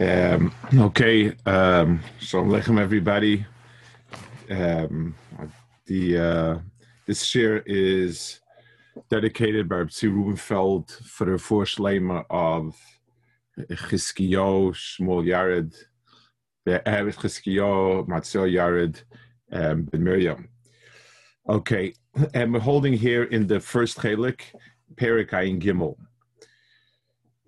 Um, okay, um, Shalom Aleichem, everybody. Um, the uh, this share is dedicated by Tzvi Rubenfeld for the first lema of Chizkiyo, Shmuel Yared, Chizkiyo, Matzio Yared, um, Ben Miriam. Okay, and we're holding here in the first chelik, Perik Ayin Gimel.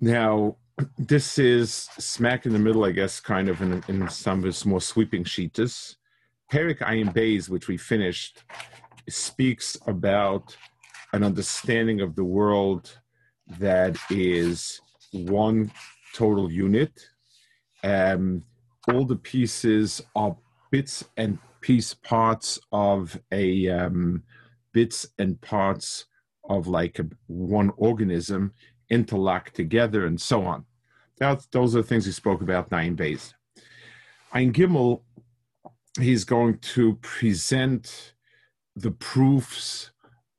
Now, this is smack in the middle, I guess, kind of in, in some of its more sweeping sheetas. Perik Ayin Bays, which we finished, speaks about an understanding of the world that is one total unit. Um, all the pieces are bits and piece parts of a um, bits and parts of like a, one organism interlocked together and so on. Those are the things he spoke about nine days. Ein Gimel, he's going to present the proofs,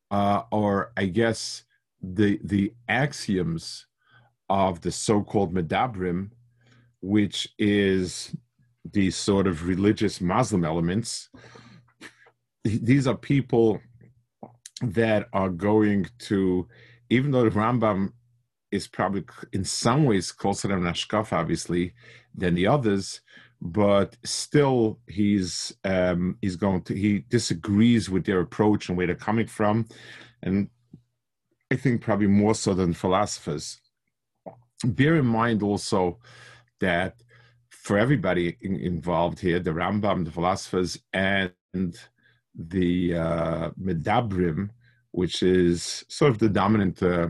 uh, or I guess the the axioms of the so-called Medabrim, which is these sort of religious Muslim elements. These are people that are going to, even though the Rambam is probably in some ways closer to Nashkaf, obviously, than the others, but still he's um, he's going to he disagrees with their approach and where they're coming from, and I think probably more so than philosophers. Bear in mind also that for everybody in, involved here, the Rambam, the philosophers, and the uh, Medabrim, which is sort of the dominant uh,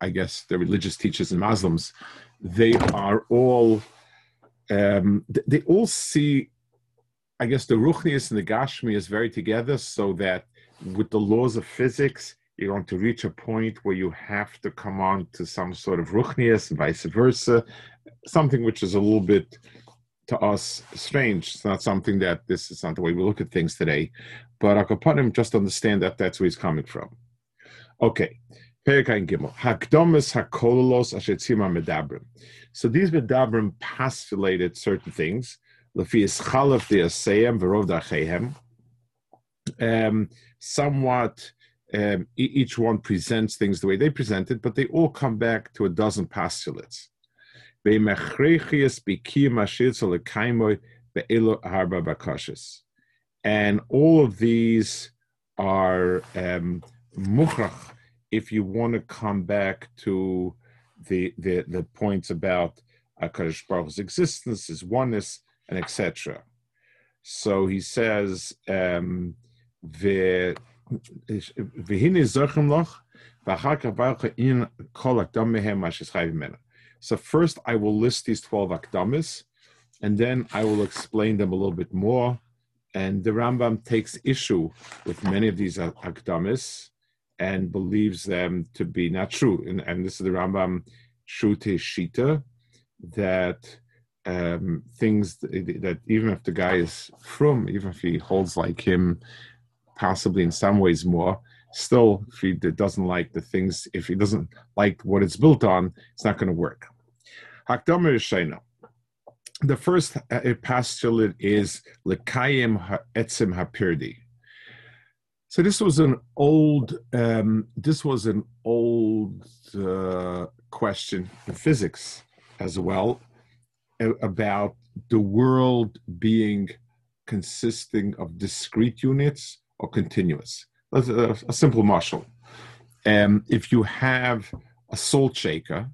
I guess the religious teachers and Muslims, they are all um, they all see, I guess, the Ruchnius and the Gashmi is very together, so that with the laws of physics, you're going to reach a point where you have to come on to some sort of Ruchnius and vice versa, something which is a little bit to us strange. It's not something that this is not the way we look at things today, but Akapanim just understand that that's where he's coming from. Okay, Gimel. Hakdomis hakololos ashetzima medabrim. So these medabrim postulated certain things. Lefias chalaf deaseyem verov dachehem. Um, somewhat, um, each one presents things the way they present it, but they all come back to a dozen postulates. And all of these are um, if you want to come back to the the, the points about Akadosh Baruch's existence, his oneness, and etc. So he says, um, so first I will list these 12 akdamis, and then I will explain them a little bit more. And the Rambam takes issue with many of these akdamis, and believes them to be not true. And, and this is the Rambam Shute Shita, that um, things that, even if the guy is from, even if he holds like him, possibly in some ways more, still, if he doesn't like the things, if he doesn't like what it's built on, it's not going to work. Hakdamer Shena. The first uh, postulate is Lekayim Etzim Hapirdi so this was an old um, this was an old uh, question in physics as well about the world being consisting of discrete units or continuous. That's a, a simple mashal. Um, if you have a salt shaker,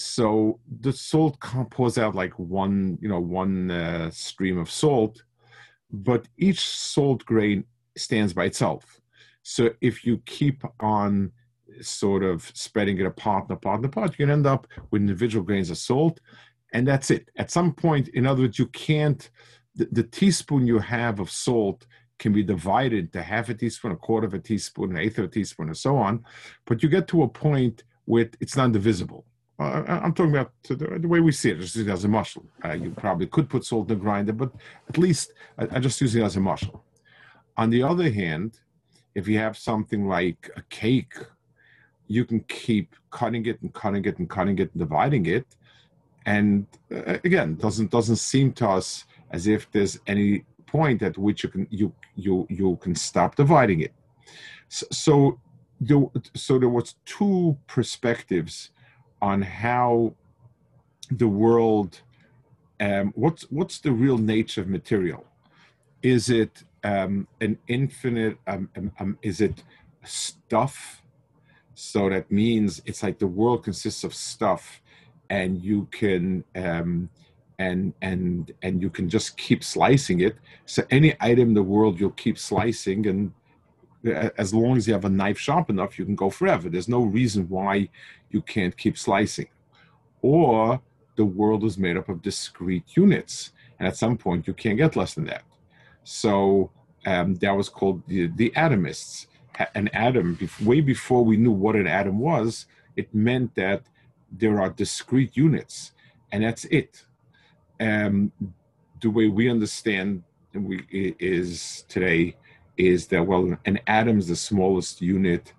so the salt pours out like one, you know, one uh, stream of salt, but each salt grain stands by itself. So if you keep on sort of spreading it apart and apart and apart, you can end up with individual grains of salt. and that's it. At some point, in other words, you can't. The, the teaspoon you have of salt can be divided to half a teaspoon, a quarter of a teaspoon, an eighth of a teaspoon, and so on. But you get to a point where it's not divisible. Uh, I'm talking about the, the, way we see it, just it as a mashal. Uh, you probably could put salt in the grinder, but at least I, I just use it as a mashal. On the other hand, if you have something like a cake, you can keep cutting it and cutting it and cutting it and dividing it. And uh, again, doesn't doesn't seem to us as if there's any point at which you can you you you can stop dividing it. So, so there, so there was two perspectives on how the world um, what's what's the real nature of material? Is it um, an infinite um, um, um, is it stuff? So that means it's like the world consists of stuff and you can um, and and and you can just keep slicing it. So any item in the world you'll keep slicing and as long as you have a knife sharp enough, you can go forever. There's no reason why you can't keep slicing. Or the world is made up of discrete units, and at some point you can't get less than that. So um, that was called the, the atomists. An atom, way before we knew what an atom was, it meant that there are discrete units, and that's it. Um, the way we understand we, is today is that well an atom is the smallest unit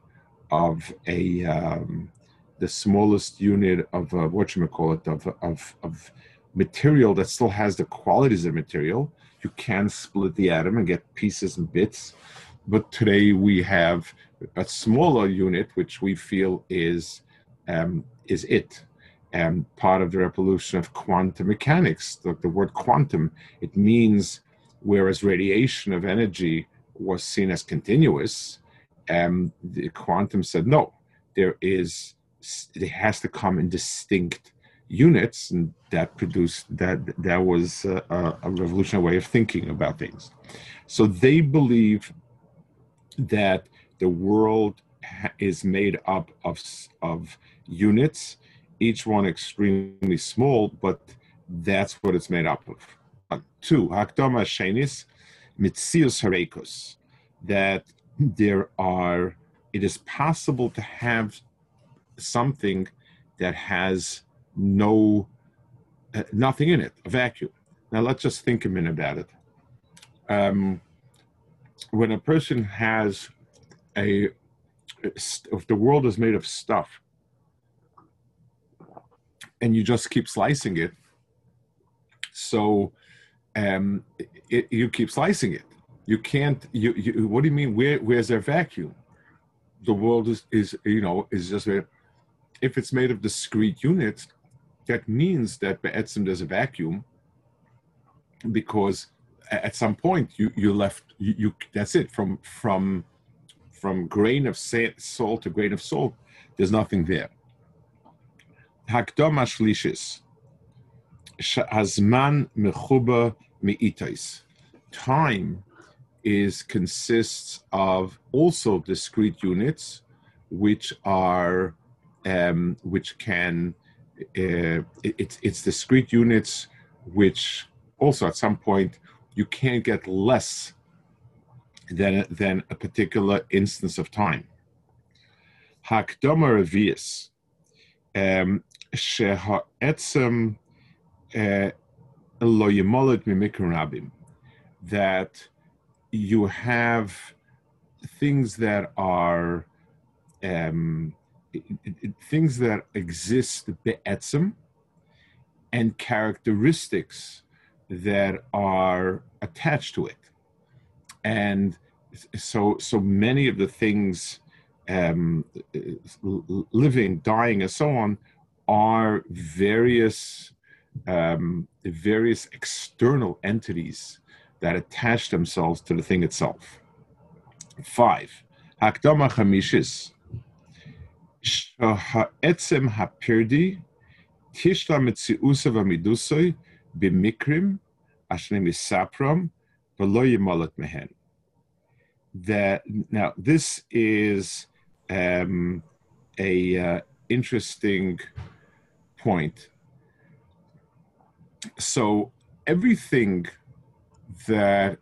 of a um, the smallest unit of uh, what you call it of, of of material that still has the qualities of material. You can split the atom and get pieces and bits. But today we have a smaller unit which we feel is um, is it. And part of the revolution of quantum mechanics the, the word quantum it means whereas radiation of energy was seen as continuous, um, the quantum said no. There is it has to come in distinct units, and that produced that that was a, a revolutionary way of thinking about things. So they believe that the world is made up of of units, each one extremely small, but that's what it's made up of. Two, Hakdama Shenis, mitzius harekos, that there are, it is possible to have something that has no, uh, nothing in it, a vacuum. Now let's just think a minute about it. Um, when a person has a, if the world is made of stuff, and you just keep slicing it, so um, it, you keep slicing it. You can't. You, you, What do you mean? Where where's their vacuum? The world is is you know is just a, if it's made of discrete units, that means that be'etzim there's a vacuum because at some point you you left you, you that's it from from from grain of salt to grain of salt there's nothing there. Hakdom ashlishis Time is consists of also discrete units, which are um, which can uh, it, it's it's discrete units which also at some point you can't get less than than a particular instance of time. Hakdoma revius um, uh, that you have things that are um, things that exist be'etzem and characteristics that are attached to it. And so so many of the things um, living dying and so on are various um, the various external entities that attach themselves to the thing itself. Five, Hakdama Chamishis. Ha'etzem ha'pirdi tishla mitziusa v'midusoi b'mikrim ashnem yisapram v'lo yimalat mehen. That now this is um, a uh, interesting point so everything that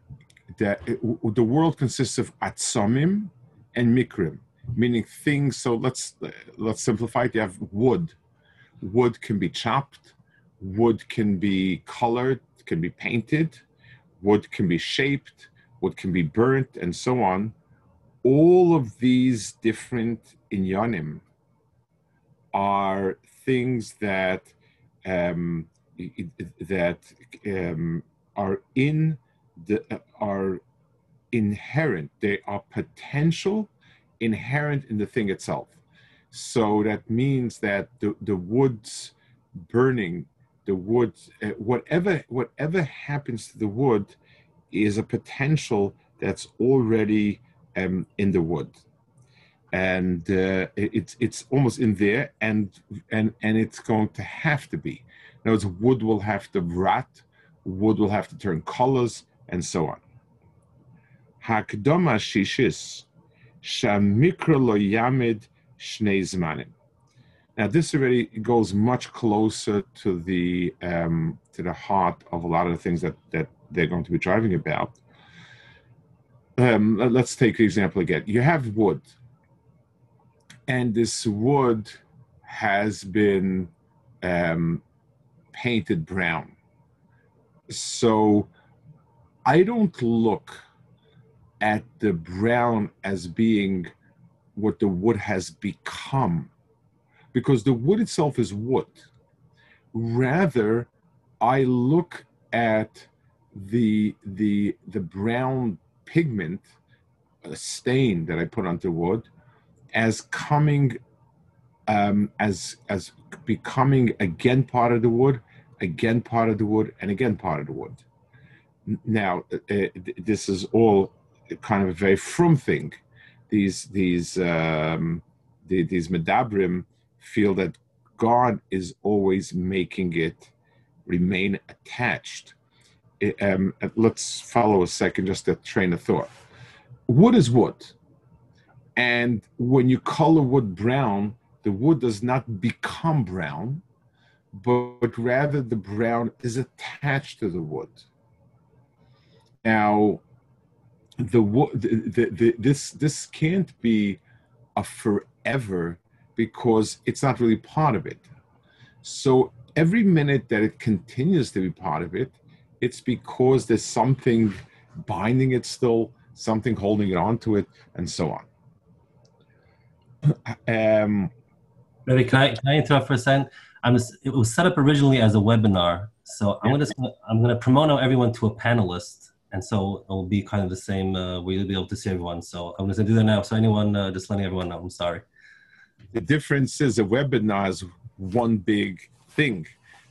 that it, the world consists of atzamim and mikrim, meaning things. So let's let's simplify it. You have wood. Wood can be chopped. Wood can be colored. Can be painted. Wood can be shaped. Wood can be burnt, and so on. All of these different inyanim are things that um, that um, are in the are inherent. They are potential inherent in the thing itself. So that means that the, the woods burning, the wood, uh, whatever whatever happens to the wood, is a potential that's already um, in the wood, and uh, it's it's almost in there, and and and it's going to have to be. In other words, wood will have to rot, wood will have to turn colors, and so on. Hakdoma shishis shamikra lo yamid shnei zmanim. Now, this already goes much closer to the um, to the heart of a lot of the things that that they're going to be driving about. Um, let's take the example again. You have wood, and this wood has been um, painted brown. So I don't look at the brown as being what the wood has become because the wood itself is wood. Rather, I look at the the the brown pigment a stain that I put onto wood as coming um, as as becoming again part of the wood, again part of the wood, and again part of the wood now uh, uh this is all kind of a very frum thing. These these um, the, these medabrim feel that God is always making it remain attached. Um, let's follow a second, just a train of thought. Wood is wood, and when you color wood brown, the wood does not become brown, but rather the brown is attached to the wood. Now, the, the, the, this this can't be a forever because it's not really part of it. So every minute that it continues to be part of it, it's because there's something binding it still, something holding it onto it, and so on. Um, Maybe can I, can I interrupt for a second? I'm, it was set up originally as a webinar, so I'm gonna I'm gonna promote everyone to a panelist and so it will be kind of the same. Uh, we'll be able to see everyone. So I'm going to do that now. So anyone, uh, just letting everyone know. I'm sorry. The difference is a webinar is one big thing,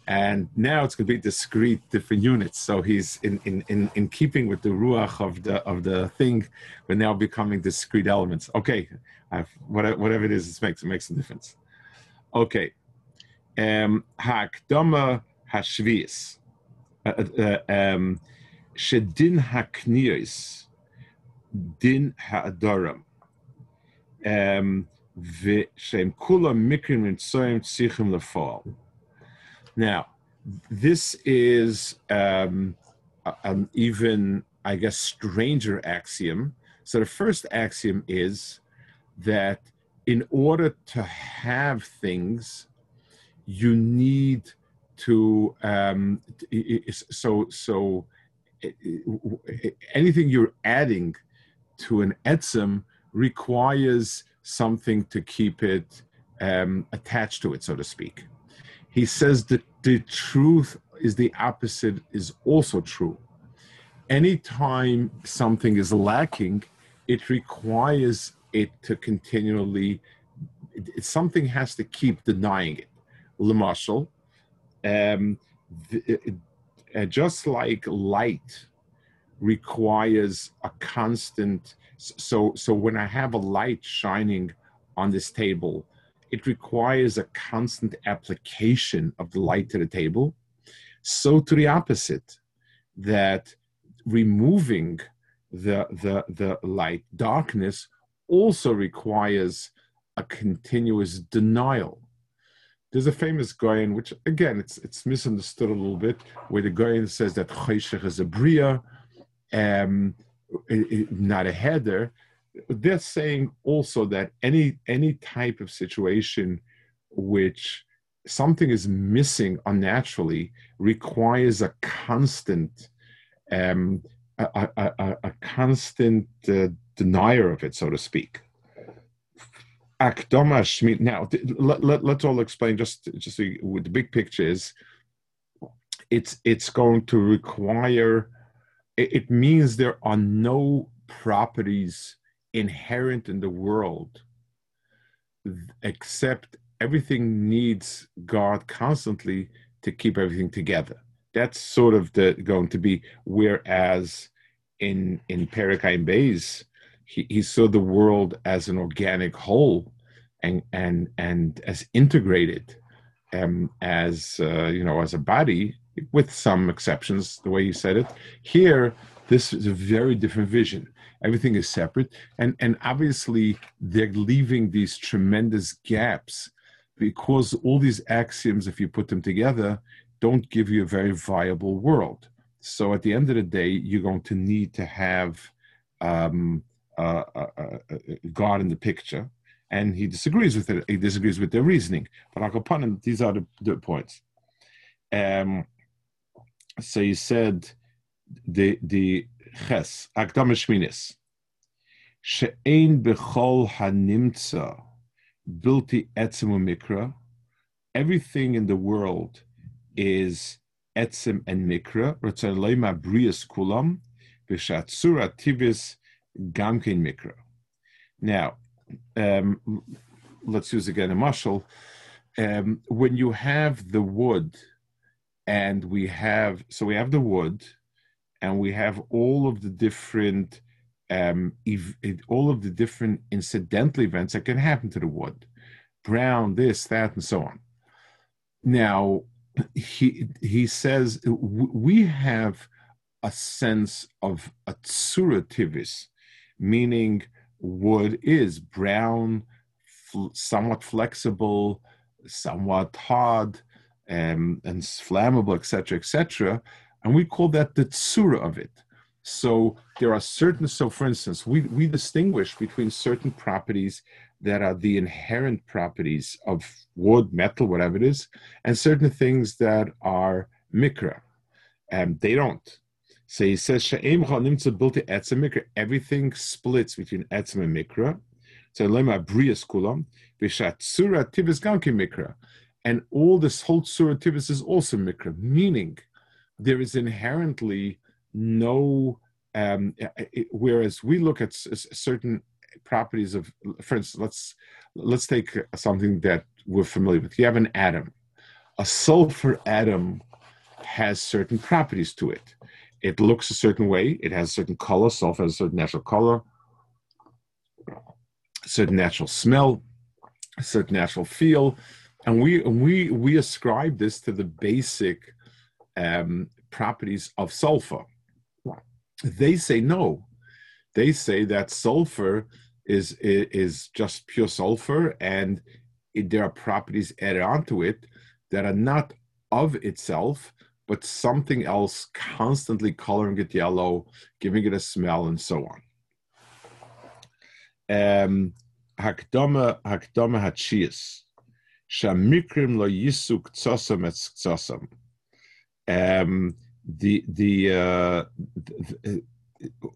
and now it's going to be discrete different units. So he's in in in, in keeping with the ruach of the of the thing, We're now becoming discrete elements. Okay, I've, whatever whatever it is, it makes it makes a difference. Okay, hakdama hashvius. Uh, uh, um, shedin haknios, din ha'adaram, um, v'shem kula mikrim ritzoyim tzichim lefal. Now, this is um, an even, I guess, stranger axiom. So the first axiom is that in order to have things, you need to um, so so anything you're adding to an etzem requires something to keep it um, attached to it, so to speak. He says that the truth is the opposite is also true. Anytime something is lacking, it requires it to continually, something has to keep denying it. Lemashal, um, uh, just like light requires a constant so so when i have a light shining on this table it requires a constant application of the light to the table. So to the opposite that removing the the the light darkness also requires a continuous denial there's a famous Goyen, which again it's it's misunderstood a little bit, where the Goyen says that Choshech is a bria, um, not a header. They're saying also that any any type of situation which something is missing unnaturally requires a constant um, a, a, a, constant uh, denier of it, so to speak. Akdoma Shmit. Now, let, let, let's all explain just just with the big picture is it's it's going to require it, it means there are no properties inherent in the world except everything needs God constantly to keep everything together. That's sort of the going to be whereas in in Perikayim Bays, he, he saw the world as an organic whole and and and as integrated um, as uh, you know as a body with some exceptions the way you said it. Here this is a very different vision. Everything is separate. And and obviously they're leaving these tremendous gaps because all these axioms if you put them together don't give you a very viable world. So at the end of the day you're going to need to have um, uh, uh, uh, God in the picture, and he disagrees with it. He disagrees with their reasoning. But Akapanim, these are the, the points. Um, so he said the the ches akdam shminis she'ein bechol hanimtza bilti etzem mikra. Everything in the world is etzim and mikra. Ratzon leima brias kulam b'shatzura tivis Gamkin Mikra. Now, um, let's use again a mashal. Um, when you have the wood, and we have so we have the wood, and we have all of the different um, ev- all of the different incidental events that can happen to the wood, brown, this, that, and so on. Now, he he says we have a sense of a tsura meaning wood is brown, fl- somewhat flexible, somewhat hard, um, and flammable, etc., etc. And we call that the tsura of it. So there are certain, so for instance, we, we distinguish between certain properties that are the inherent properties of wood, metal, whatever it is, and certain things that are mikra. And they don't. So he says, built. Everything splits between etzem and mikra. So lema brias kulam. Vishat surah tivis ganki mikra. And all this whole surah tivis is also mikra, meaning there is inherently no, um, whereas we look at certain properties of, for instance, let's, let's take something that we're familiar with. You have an atom. A sulfur atom has certain properties to it it looks a certain way. It has a certain color. Sulfur has a certain natural color, a certain natural smell, a certain natural feel, and we we we ascribe this to the basic um, properties of sulfur. They say no. They say that sulfur is is just pure sulfur, and there are properties added onto it that are not of itself, but something else constantly coloring it yellow, giving it a smell, and so on. Um, the the, uh, the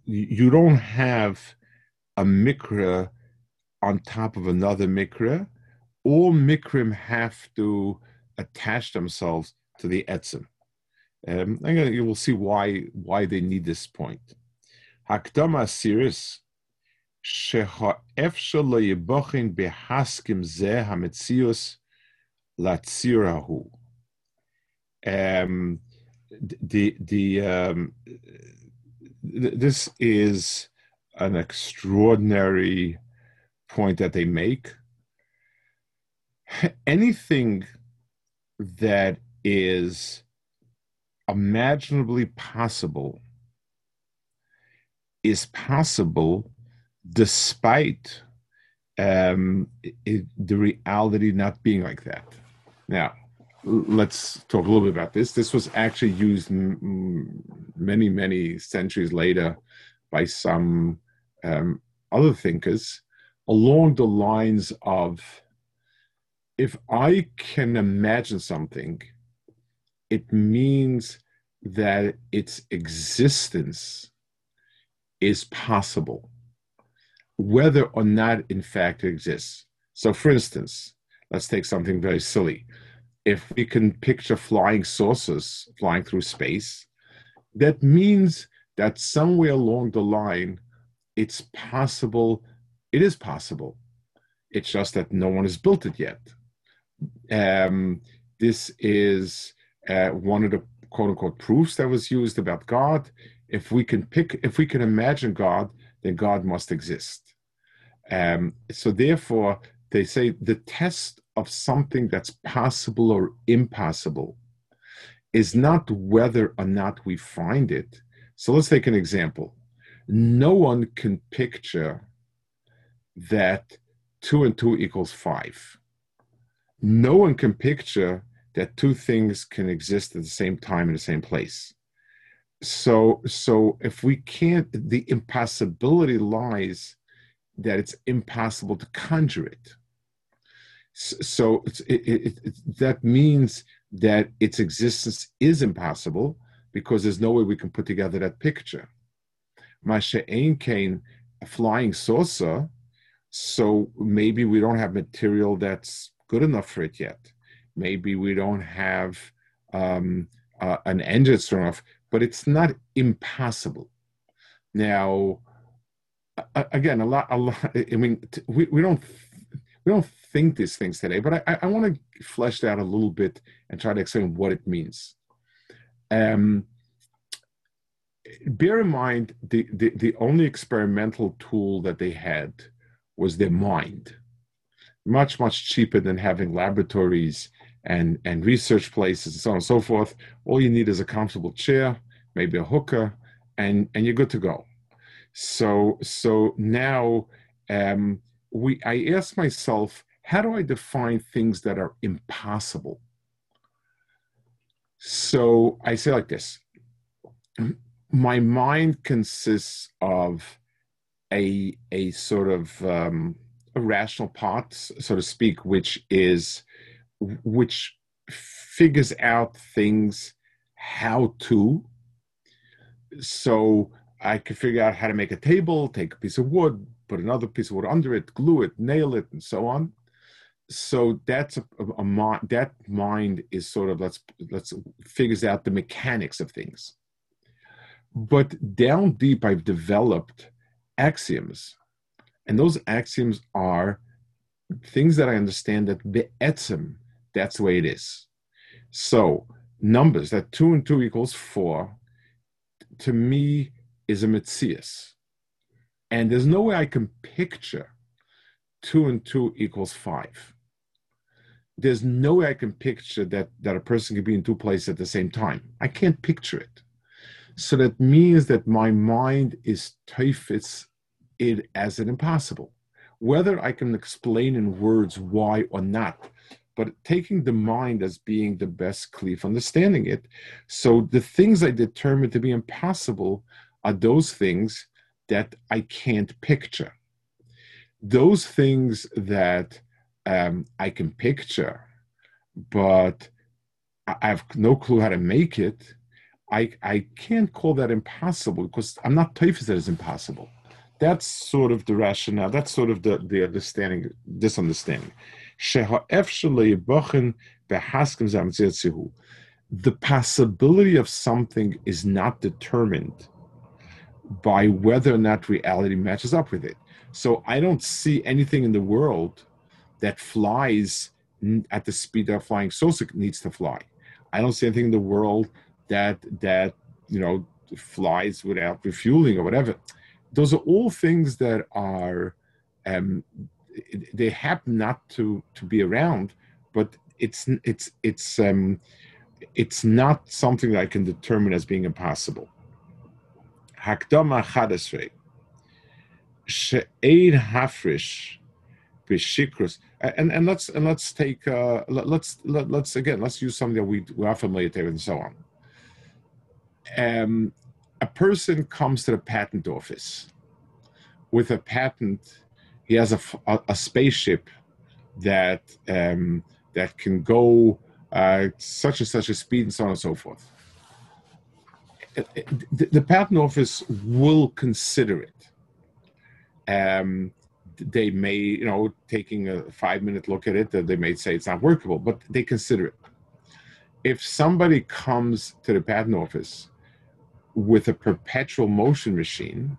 you don't have a mikra on top of another mikra. All mikrim have to attach themselves to the etzim. Um, I'm gonna, you will see why why they need this point. Hakdama series Shehaef Shalo Yebochin Behaskim Ze Hametzius Latzirahu. Um, the the um, this is an extraordinary point that they make. Anything that is imaginably possible is possible despite um, it, the reality not being like that. Now, let's talk a little bit about this. This was actually used m- many, many centuries later by some um, other thinkers along the lines of if I can imagine something, it means that its existence is possible, whether or not, in fact, it exists. So, for instance, let's take something very silly if we can picture flying saucers flying through space, that means that somewhere along the line, it's possible, it is possible. It's just that no one has built it yet. Um, this is uh, one of the quote unquote proofs that was used about God. If we can pick, if we can imagine God, then God must exist. Um, so therefore, they say the test of something that's possible or impossible is not whether or not we find it. So let's take an example. No one can picture that two and two equals five. No one can picture that two things can exist at the same time in the same place. So, so if we can't, the impossibility lies that it's impossible to conjure it so it, it, it, that means that its existence is impossible because there's no way we can put together that picture. Masha Kane, a flying saucer, so maybe we don't have material that's good enough for it yet. Maybe we don't have um, uh, an engine strong enough, but it's not impossible. Now, again, a lot, a lot. I mean, we, we don't we don't think these things today, but I, I want to flesh that out a little bit and try to explain what it means. Um, bear in mind, the, the, the only experimental tool that they had was their mind. Much, much cheaper than having laboratories and, and research places and so on and so forth. All you need is a comfortable chair, maybe a hooker, and, and you're good to go. So, so now um, we, I ask myself, how do I define things that are impossible? So I say like this my mind consists of a, a sort of um, a rational part, so to speak, which is which figures out things how to. So I can figure out how to make a table, take a piece of wood, put another piece of wood under it, glue it, nail it, and so on. So that's a, a, a mind that mind is sort of let's let's figures out the mechanics of things. But down deep i've developed axioms. And those axioms are things that i understand that the etzim that's the way it is so numbers that two and two equals four to me is a mitzias and there's no way i can picture two and two equals five there's no way I can picture that that a person can be in two places at the same time. I can't picture it. So that means that my mind is teifits it as an impossible. Whether I can explain in words why or not, but taking the mind as being the best clear for understanding it. So the things I determine to be impossible are those things that I can't picture. Those things that um, I can picture, but I have no clue how to make it. I I can't call that impossible because I'm not typhus that is impossible. That's sort of the rationale. That's sort of the the understanding, this understanding. The possibility of something is not determined by whether or not reality matches up with it. So I don't see anything in the world that flies at the speed that flying saucer needs to fly. I don't see anything in the world that that you know flies without refueling or whatever. Those are all things that are um, they happen not to to be around, but it's it's it's um, it's not something that I can determine as being impossible. Hakdama Chadesrei She'ed Hafrish Bishikrus. And and let's and let's take uh, let, let's let, let's again let's use something that we we are familiar with and so on. Um, a person comes to the patent office with a patent. He has a, a, a spaceship that um, that can go uh, such and such a speed and so on and so forth. The, the patent office will consider it. Um, they may, you know, taking a five minute look at it, they may say it's not workable, but they consider it. If somebody comes to the patent office with a perpetual motion machine,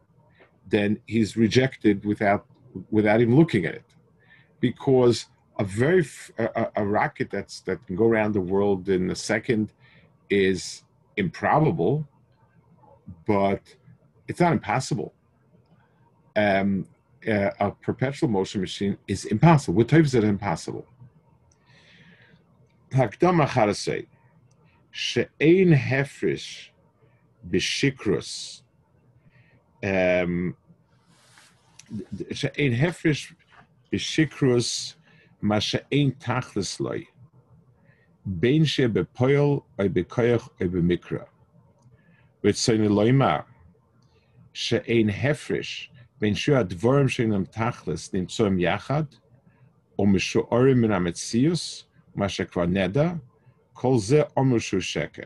then he's rejected without without even looking at it, because a very a, a rocket that's that can go around the world in a second is improbable, but it's not impossible. Um, uh, a perpetual motion machine is impossible. What type is it impossible? Hakdama She'ein Hefrish Bishikrus, um, she'ein hefrish is shikrus ma she'ein tachlis loy. Bein she bepoil oy bekoyach oy bemikra. Ritzoyne loyma she'ein hefrish ben shu advorim she'inam tachlis nimtzoim yachad o mishuorim min ametzius ma shekvar neda kol ze omer shu sheker.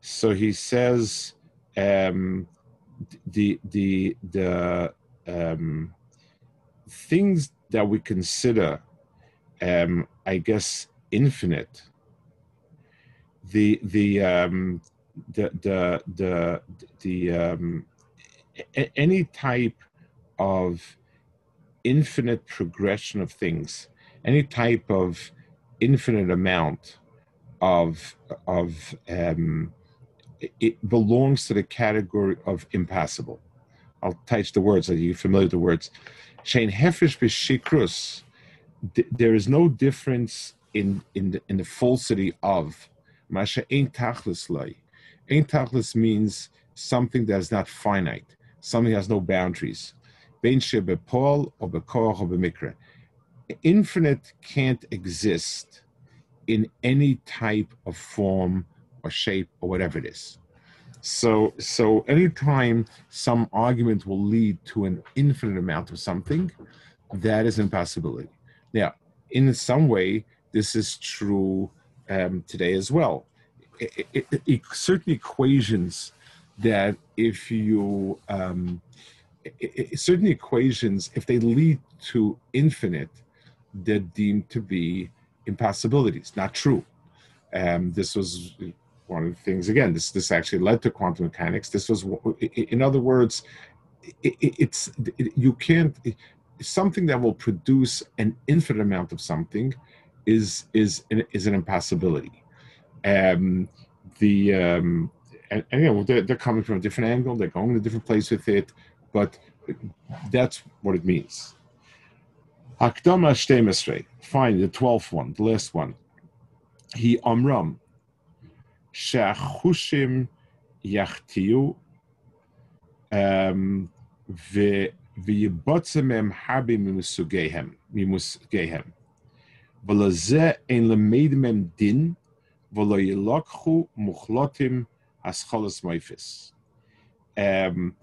So he says um, the the the um, things that we consider, um, I guess, infinite. The the um, the the the the um, any type of infinite progression of things, any type of infinite amount of of um, it belongs to the category of impossible. I'll touch the words. Are you familiar with the words? Shane Hefesh b'shikrus. There is no difference in in the, in the falsity of masha ein tachlis lay. Ein tachlis means something that is not finite something has no boundaries. or or Infinite can't exist in any type of form or shape or whatever it is. So, so anytime some argument will lead to an infinite amount of something, that is an impossibility. Now, in some way, this is true um, today as well. It, it, it, certain equations that if you um, certain equations, if they lead to infinite, they're deemed to be impossibilities. Not true. Um, this was one of the things. Again, this this actually led to quantum mechanics. This was, in other words, it, it's you can't something that will produce an infinite amount of something is is is an impossibility. Um, the um, and, and you know they're, they're coming from a different angle they're going to a different place with it but that's what it means Shtemesre, fine, the twelfth one, the last one. He Amram, Shachushim Yachtiu, ויבוצם הם הרבה ממסוגיהם, ממוסגיהם. ולזה אין למד מהם דין, ולא ילקחו מוחלטים Ascholas Moifis. Um,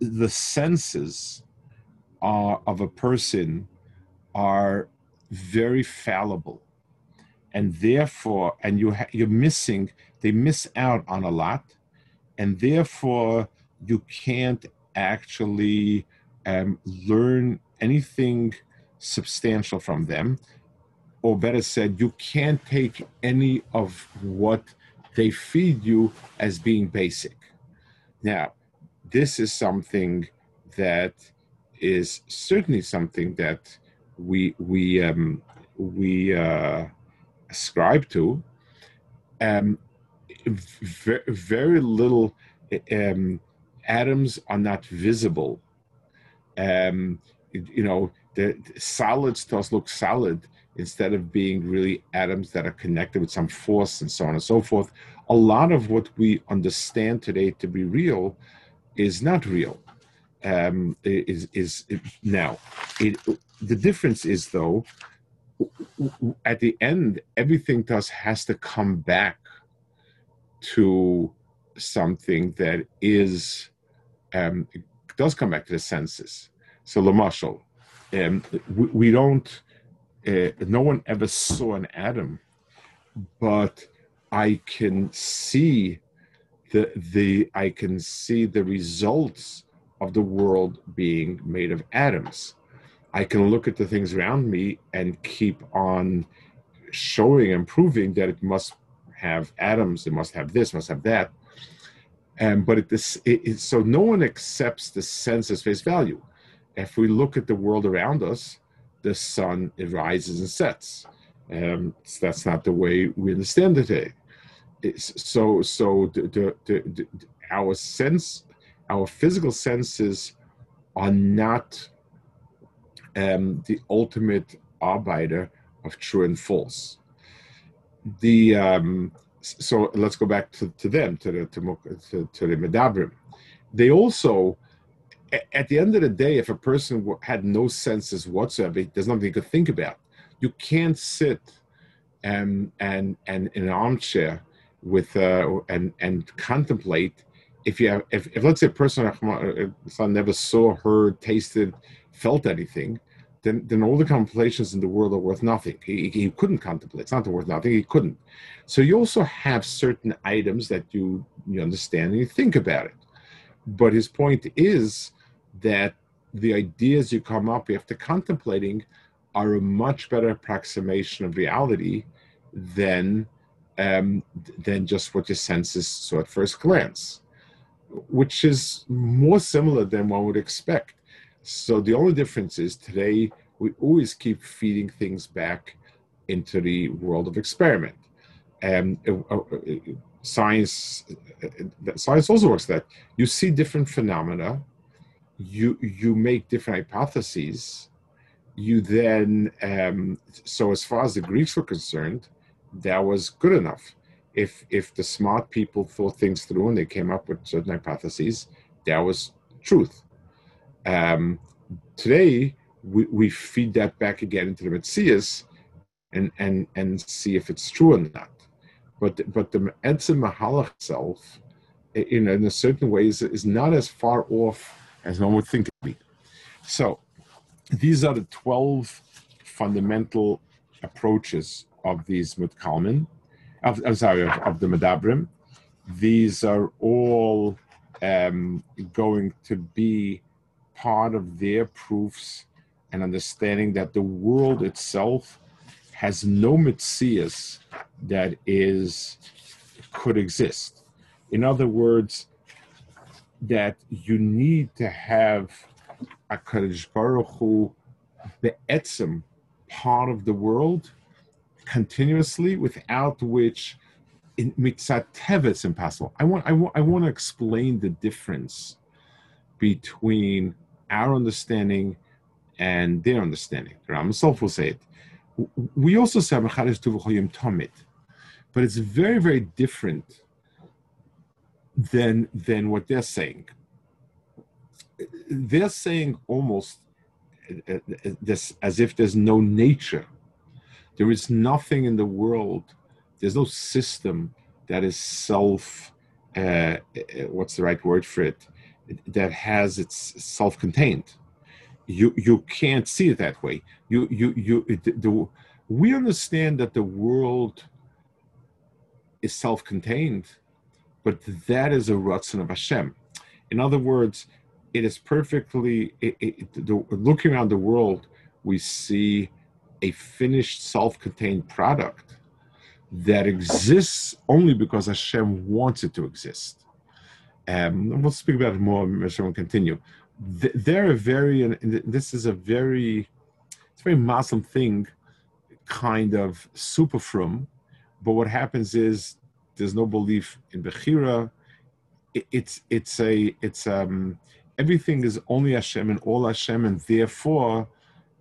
the senses are, of a person are very fallible. And therefore, and you ha- you're missing, they miss out on a lot. And therefore, you can't actually um, learn anything substantial from them. Or better said, you can't take any of what they feed you as being basic. Now, this is something that is certainly something that we we um, we uh, ascribe to. Um, very, very little um, atoms are not visible. Um, you know, the, solids to us look solid, instead of being really atoms that are connected with some force and so on and so forth. A lot of what we understand today to be real is not real. Um, is is now it the difference is though, at the end, everything does has to come back to something that is um, does come back to the senses. So Lamashal, um, we, we don't. Uh, no one ever saw an atom, but I can see the the I can see the results of the world being made of atoms. I can look at the things around me and keep on showing and proving that it must have atoms, it must have this, must have that. And but it, this, it, it, so no one accepts the sense as face value. If we look at the world around us, the sun it rises and sets. Um, so that's not the way we understand it today. It's, so so the, the, the, the, our sense, our physical senses are not um, the ultimate arbiter of true and false. The um, so let's go back to, to them to the to, to, to the medabrim. They also, at the end of the day, if a person had no senses whatsoever, there's nothing he could think about. You can't sit and and and in an armchair with uh, and and contemplate if you have if, if let's say a person uh, never saw, heard, tasted, felt anything, then, then all the contemplations in the world are worth nothing. He, he couldn't contemplate. It's not worth nothing. He couldn't. So you also have certain items that you, you understand and you think about it. But his point is that the ideas you come up after contemplating are a much better approximation of reality than um, than just what your senses saw at first glance, which is more similar than one would expect. So the only difference is today we always keep feeding things back into the world of experiment. And uh, uh, science, uh, science also works that you see different phenomena, you you make different hypotheses, you then um, so as far as the Greeks were concerned, that was good enough. If if the smart people thought things through and they came up with certain hypotheses, that was truth. Um, today, we, we feed that back again into the Metzias and, and, and see if it's true or not. But, but the Etzem Mahalach itself, in, a certain way, is, is not as far off as one would think it be. So, these are the 12 fundamental approaches of these Mutkalmin, of, I'm sorry, of, of the Medabrim. These are all um, going to be part of their proofs and understanding that the world itself has no mitzias that is could exist. In other words, that you need to have a Kadosh Baruch Hu, the etzem part of the world continuously, without which in mitzat it's impossible. I want, I want, I want to explain the difference between our understanding and their understanding. The Ram himself will say it. We also say Tomit, but it's very, very different than than what they're saying. They're saying almost uh, uh, this as if there's no nature. There is nothing in the world. There's no system that is self. Uh, uh what's the right word for it? That has its self-contained. You you can't see it that way. You you you the, we understand that the world is self-contained, but that is a ratzon of Hashem. In other words, it is perfectly it, it, the, looking around the world, we see a finished self-contained product that exists only because Hashem wants it to exist um, we'll speak about it more as we continue. They're a very, this is a very, it's a very Muslim thing, kind of super frum. But what happens is there's no belief in Bechira. It's it's a it's um everything is only Hashem and all Hashem, and therefore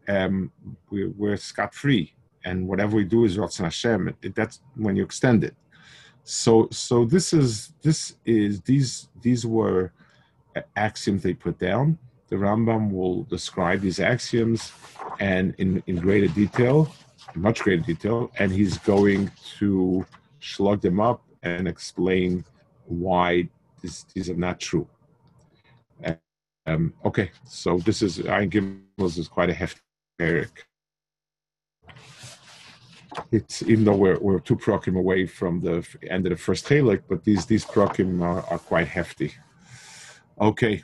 um, we, we're scot free. And whatever we do is Ratzon Hashem. That's when you extend it so so this is this is these these were axioms they put down the Rambam will describe these axioms and in, in greater detail, much greater detail, and he's going to slug them up and explain why this, these are not true. Um, okay, so this is Ayin Gimel is quite a hefty perek. It's even though we're we're two prokim away from the end of the first chelik, but these these prokim are, are quite hefty. Okay.